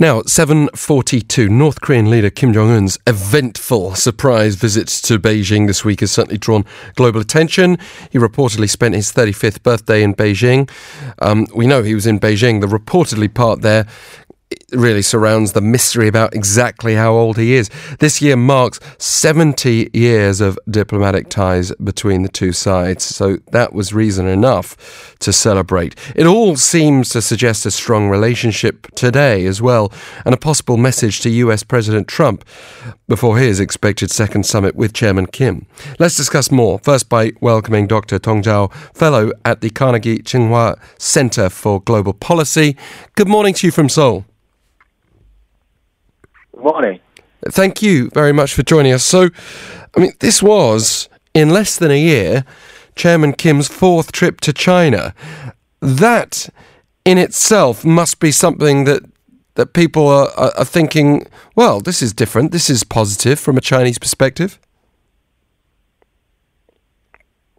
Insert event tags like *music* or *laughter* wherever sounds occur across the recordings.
Now, 7.42, North Korean leader Kim Jong-un's eventful surprise visit to Beijing this week has certainly drawn global attention. He reportedly spent his 35th birthday in Beijing. Um, we know he was in Beijing. The reportedly part there really surrounds the mystery about exactly how old he is. This year marks 70 years of diplomatic ties between the two sides, so that was reason enough to celebrate. It all seems to suggest a strong relationship today as well, and a possible message to US President Trump before his expected second summit with Chairman Kim. Let's discuss more, first by welcoming Dr. Tong Zhao, Fellow at the Carnegie Tsinghua Center for Global Policy. Good morning to you from Seoul. Good morning. Thank you very much for joining us. So, I mean, this was, in less than a year, Chairman Kim's fourth trip to China. That in itself must be something that that people are, are, are thinking, well, this is different, this is positive from a Chinese perspective.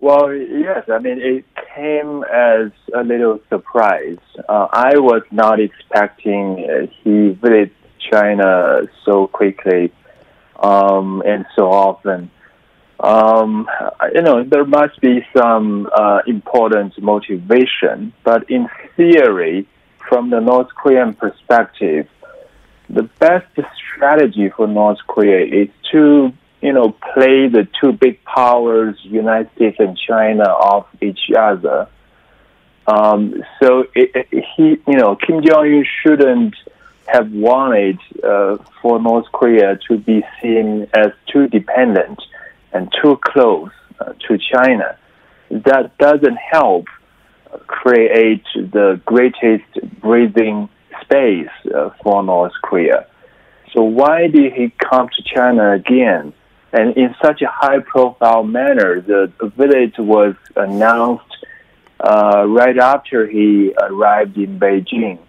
Well, yes, I mean, it came as a little surprise. Uh, I was not expecting uh, he visited China so quickly um, and so often. Um, you know, there must be some uh, important motivation, but in theory, from the North Korean perspective, the best strategy for North Korea is to, you know, play the two big powers, United States and China, off each other. Um, so it, it, he, you know, Kim Jong Un shouldn't have wanted uh, for North Korea to be seen as too dependent and too close uh, to China. That doesn't help create the greatest breathing space uh, for North Korea. So why did he come to China again? And in such a high profile manner, the, visit was announced uh, right after he arrived in Beijing.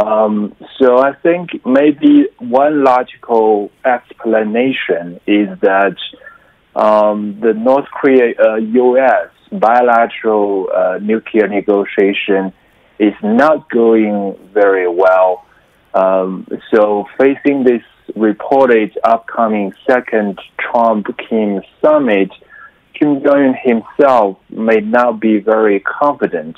Um, so I think maybe one logical explanation is that um, the North Korea uh, U.S. bilateral uh, nuclear negotiation is not going very well. Um, so facing this reported upcoming second Trump Kim summit, Kim Jong Un himself may not be very confident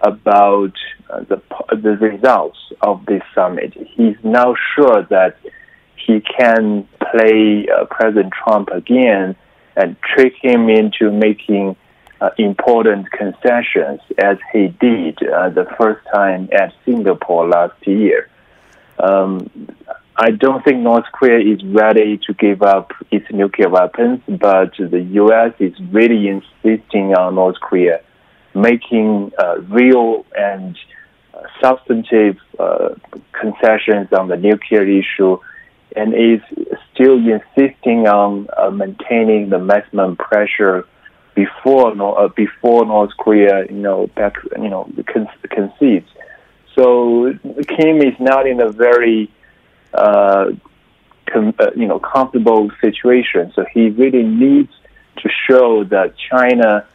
about uh, the the results of this summit. He's now sure that he can play uh, President Trump again and trick him into making uh, important concessions, as he did uh, the first time at Singapore last year. Um, I don't think North Korea is ready to give up its nuclear weapons, but the U.S. is really insisting on North Korea making uh, real and uh, substantive uh, concessions on the nuclear issue and is still insisting on uh, maintaining the maximum pressure before uh, before North Korea, you know, back, you know, con- concedes. So Kim is not in a very, uh, com- you know, comfortable situation. So he really needs to show that China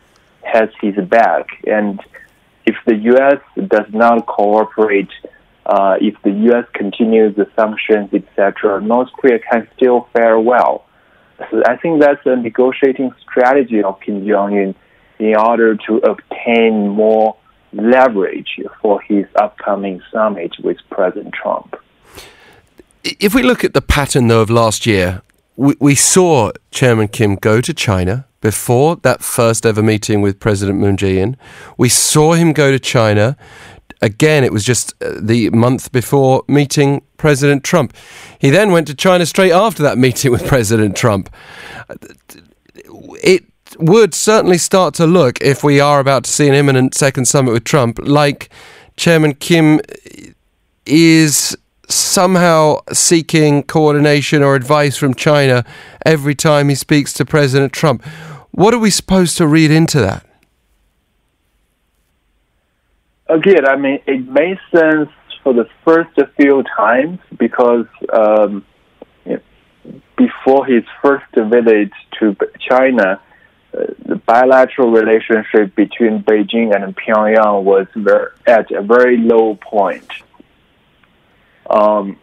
has his back. And if the U.S. does not cooperate, uh, if the U.S. continues the sanctions, etc., North Korea can still fare well. So I think that's a negotiating strategy of Kim Jong Un in order to obtain more leverage for his upcoming summit with President Trump. If we look at the pattern, though, of last year, we, we saw Chairman Kim go to China before that first ever meeting with President Moon Jae-in. We saw him go to China. Again, it was just uh, the month before meeting President Trump. He then went to China straight after that meeting with *laughs* President Trump. It would certainly start to look, if we are about to see an imminent second summit with Trump, like Chairman Kim is somehow seeking coordination or advice from China every time he speaks to President Trump. What are we supposed to read into that? Again, I mean, it makes sense for the first few times because um, before his first visit to China, uh, the bilateral relationship between Beijing and Pyongyang was very, at a very low point. Um,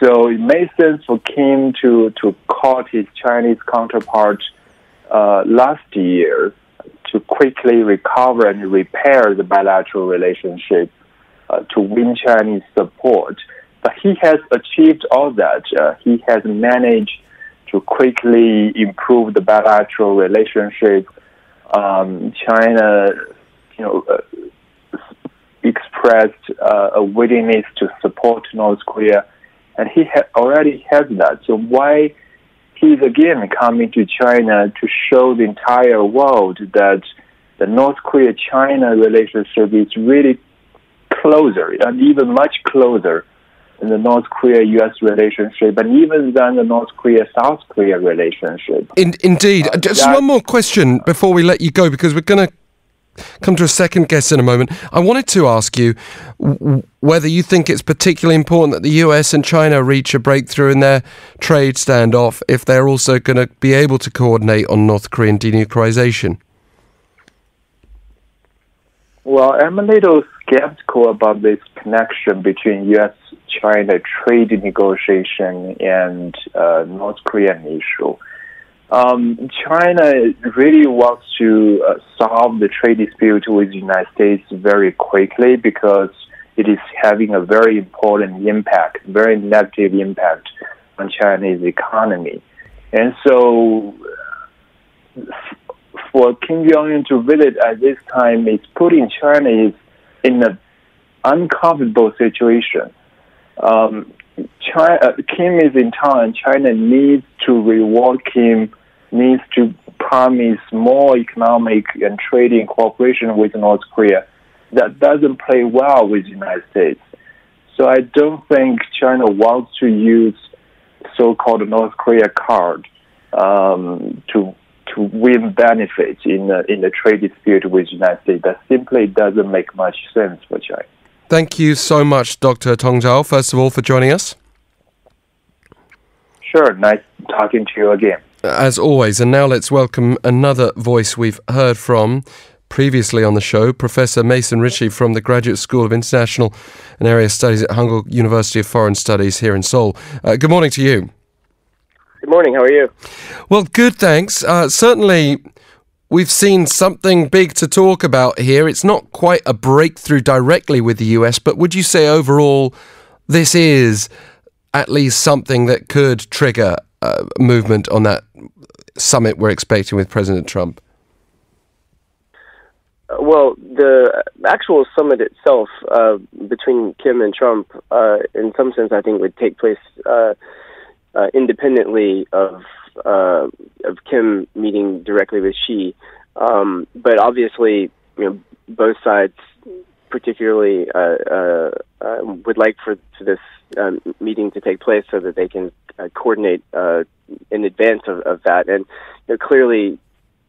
so it made sense for Kim to, to call his Chinese counterpart last year to quickly recover and repair the bilateral relationship uh, to win Chinese support. But he has achieved all that. Uh, he has managed to quickly improve the bilateral relationship. Um, China, you know, uh, expressed uh, a willingness to support North Korea, and he ha- already has that. So why he's again coming to China to show the entire world that the North Korea China relationship is really closer and even much closer than the North Korea US relationship and even than the North Korea South Korea relationship. In, indeed. Uh, Just one more question before we let you go because we're going to come to a second guest in a moment. I wanted to ask you whether you think it's particularly important that the US and China reach a breakthrough in their trade standoff if they're also going to be able to coordinate on North Korean denuclearization. Well, I'm a little skeptical about this connection between U.S. China trade negotiation and uh, North Korean issue. Um, China really wants to uh, solve the trade dispute with the United States very quickly because it is having a very important impact, very negative impact on Chinese economy. And so for Kim Jong Un to visit at this time is putting China in an uncomfortable situation. Um, China, uh, Kim is in town. China needs to reward Kim, needs to promise more economic and trading cooperation with North Korea. That doesn't play well with the United States. So I don't think China wants to use so-called North Korea card um, to to win benefits in the, in the trade dispute with the United States. That simply doesn't make much sense for China. Thank you so much, Dr. Tong Zhao, first of all, for joining us. Sure, nice talking to you again. As always, and now let's welcome another voice we've heard from previously on the show, Professor Mason Richey from the Graduate School of International and Area Studies at Hankuk University of Foreign Studies here in Seoul. Uh, good morning to you. Good morning. How are you? Well, good, thanks. Uh, certainly, we've seen something big to talk about here. It's not quite a breakthrough directly with the US, but would you say overall this is at least something that could trigger movement on that summit we're expecting with President Trump? Uh, well, the actual summit itself uh, between Kim and Trump, uh, in some sense, I think would take place uh, uh, independently of uh, of Kim meeting directly with Xi. Um, but obviously, you know, both sides particularly uh, uh, uh, would like for, for this um, meeting to take place so that they can uh, coordinate uh, in advance of, of that. And you know, clearly,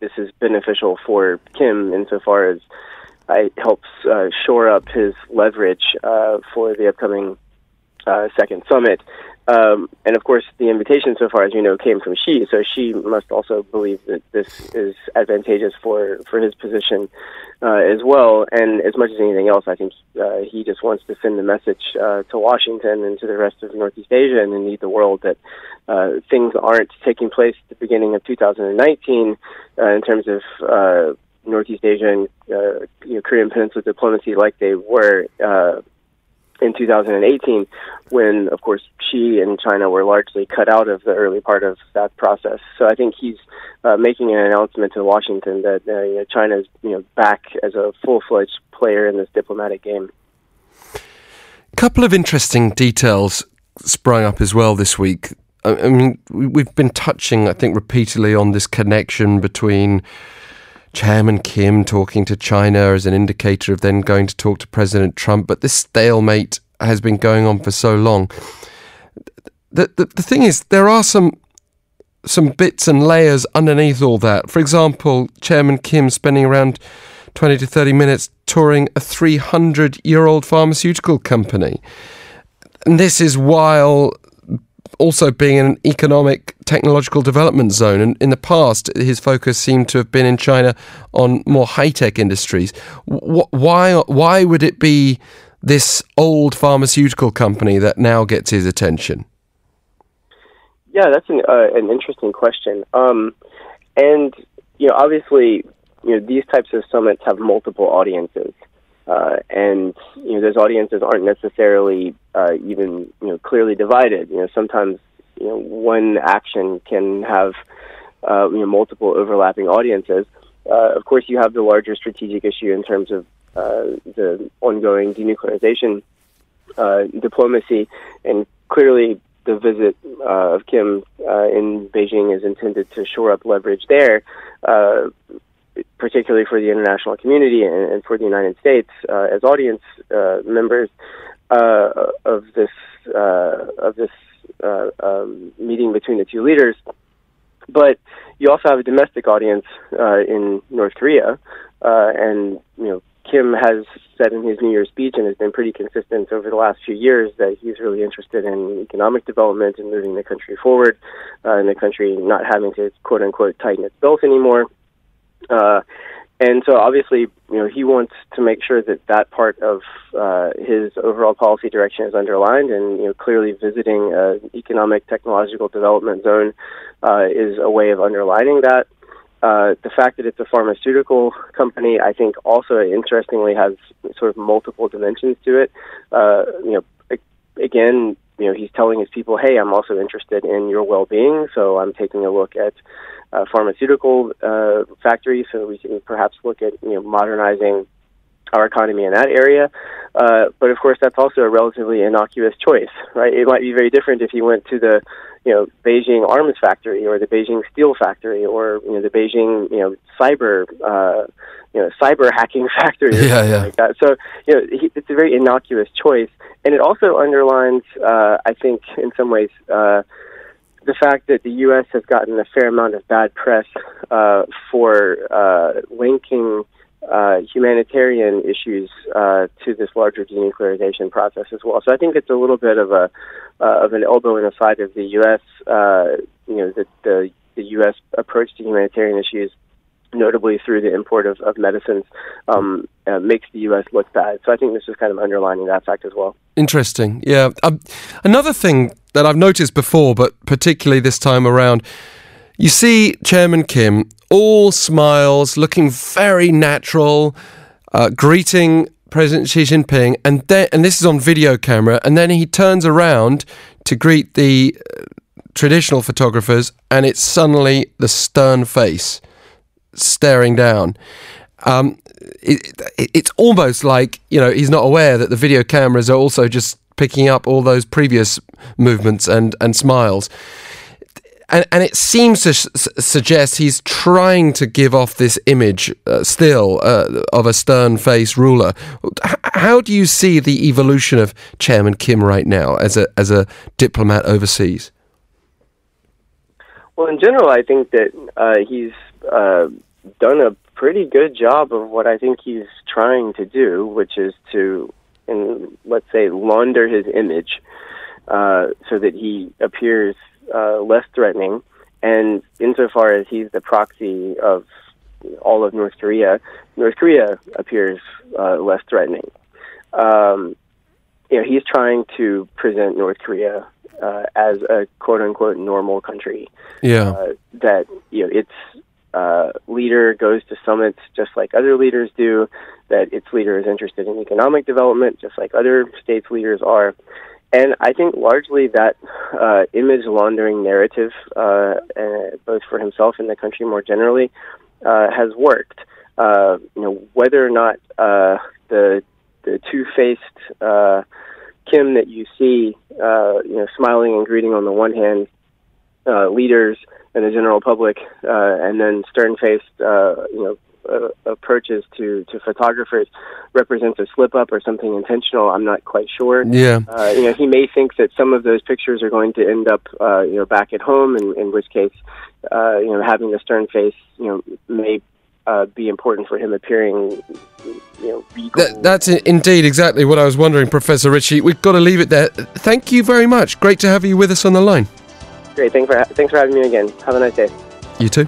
this is beneficial for Kim insofar as it helps shore up his leverage for the upcoming second summit. Um, and of course, the invitation so far, as you know, came from Xi. So Xi must also believe that this is advantageous for, for his position uh, as well. And as much as anything else, I think uh, he just wants to send the message uh, to Washington and to the rest of Northeast Asia and indeed the world that uh, things aren't taking place at the beginning of 2019 uh, in terms of uh, Northeast Asian, you know, Korean Peninsula diplomacy like they were in 2018, when, of course, Xi and China were largely cut out of the early part of that process. So I think he's uh, making an announcement to Washington that uh, you know, China is you know, back as a full fledged player in this diplomatic game. A couple of interesting details sprung up as well this week. I mean, we've been touching, I think, repeatedly on this connection between Chairman Kim talking to China as an indicator of then going to talk to President Trump, but this stalemate has been going on for so long. The, the, the thing is, there are some some bits and layers underneath all that. For example, Chairman Kim spending around 20 to 30 minutes touring a 300 year old pharmaceutical company. And this is while also being an economic technological development zone. And in the past, his focus seemed to have been in China on more high tech industries. Why, why would it be this old pharmaceutical company that now gets his attention? Yeah, that's an uh, an interesting question. Um, and you know, obviously, you know, these types of summits have multiple audiences, uh, and you know, those audiences aren't necessarily uh, even you know clearly divided. You know, sometimes you know one action can have uh, you know multiple overlapping audiences. Uh, of course, you have the larger strategic issue in terms of uh, the ongoing denuclearization uh, diplomacy, and clearly the visit uh, of Kim uh, in Beijing is intended to shore up leverage there, uh, particularly for the international community and, and for the United States uh, as audience uh, members uh, of this of this um, meeting between the two leaders. But you also have a domestic audience in North Korea, and you know Kim has said in his New Year's speech and has been pretty consistent over the last few years that he's really interested in economic development and moving the country forward, uh, and the country not having to quote unquote tighten its belt anymore. Uh, and so obviously, you know, he wants to make sure that that part of uh, his overall policy direction is underlined, and you know, clearly visiting an economic technological development zone uh, is a way of underlining that. Uh, the fact that it's a pharmaceutical company, I think, also interestingly has sort of multiple dimensions to it. Uh, you know, again, you know, he's telling his people, "Hey, I'm also interested in your well-being, so I'm taking a look at uh, pharmaceutical uh, factories, so we can perhaps look at you know modernizing our economy in that area." Uh, but of course, that's also a relatively innocuous choice, right? It might be very different if you went to the you know Beijing arms factory or the Beijing steel factory or you know the Beijing you know cyber uh, you know cyber hacking *laughs* factory or yeah, yeah. like that. So you know he, it's a very innocuous choice, and it also underlines uh, I think in some ways. Uh, the fact that the U.S. has gotten a fair amount of bad press uh, for uh, linking uh, humanitarian issues uh, to this larger denuclearization process as well. So I think it's a little bit of a uh, of an elbow in the side of the U.S. Uh, you know, the, the the U.S. approach to humanitarian issues, notably through the import of, of medicines, um, uh, makes the U.S. look bad. So I think this is kind of underlining that fact as well. Interesting. Yeah. Um, another thing that I've noticed before, but particularly this time around, you see Chairman Kim all smiles, looking very natural, uh, greeting President Xi Jinping, and then and this is on video camera, and then he turns around to greet the uh, traditional photographers, and it's suddenly the stern face staring down. Um, it, it, it's almost like you know he's not aware that the video cameras are also just picking up all those previous movements and and smiles and, and it seems to suggest he's trying to give off this image uh, still uh, of a stern faced ruler. H- how do you see the evolution of Chairman Kim right now as a as a diplomat overseas? Well, in general, I think that uh, he's uh, done a pretty good job of what I think he's trying to do, which is to, in, let's say, launder his image uh, so that he appears uh, less threatening. And insofar as he's the proxy of all of North Korea, North Korea appears uh, less threatening. Um, you know, he's trying to present North Korea uh, as a quote unquote normal country. Yeah. Uh, that you know its uh, leader goes to summits just like other leaders do. That its leader is interested in economic development just like other states' leaders are. And I think largely that uh, image laundering narrative, uh, uh, both for himself and the country more generally, uh, has worked. You know, whether or not the the two-faced Kim that you see, you know, smiling and greeting on the one hand, leaders the general public, uh, and then stern-faced, uh, you know, uh, approaches to, to photographers represents a slip up or something intentional. I'm not quite sure. Yeah. Uh, you know, he may think that some of those pictures are going to end up, uh, you know, back at home, in, in which case, uh, you know, having a stern face, you know, may uh, be important for him appearing, you know, that, that's indeed exactly what I was wondering, Professor Richey. We've got to leave it there. Thank you very much. Great to have you with us on the line. Great. Thanks for, thanks for having me again. Have a nice day. You too.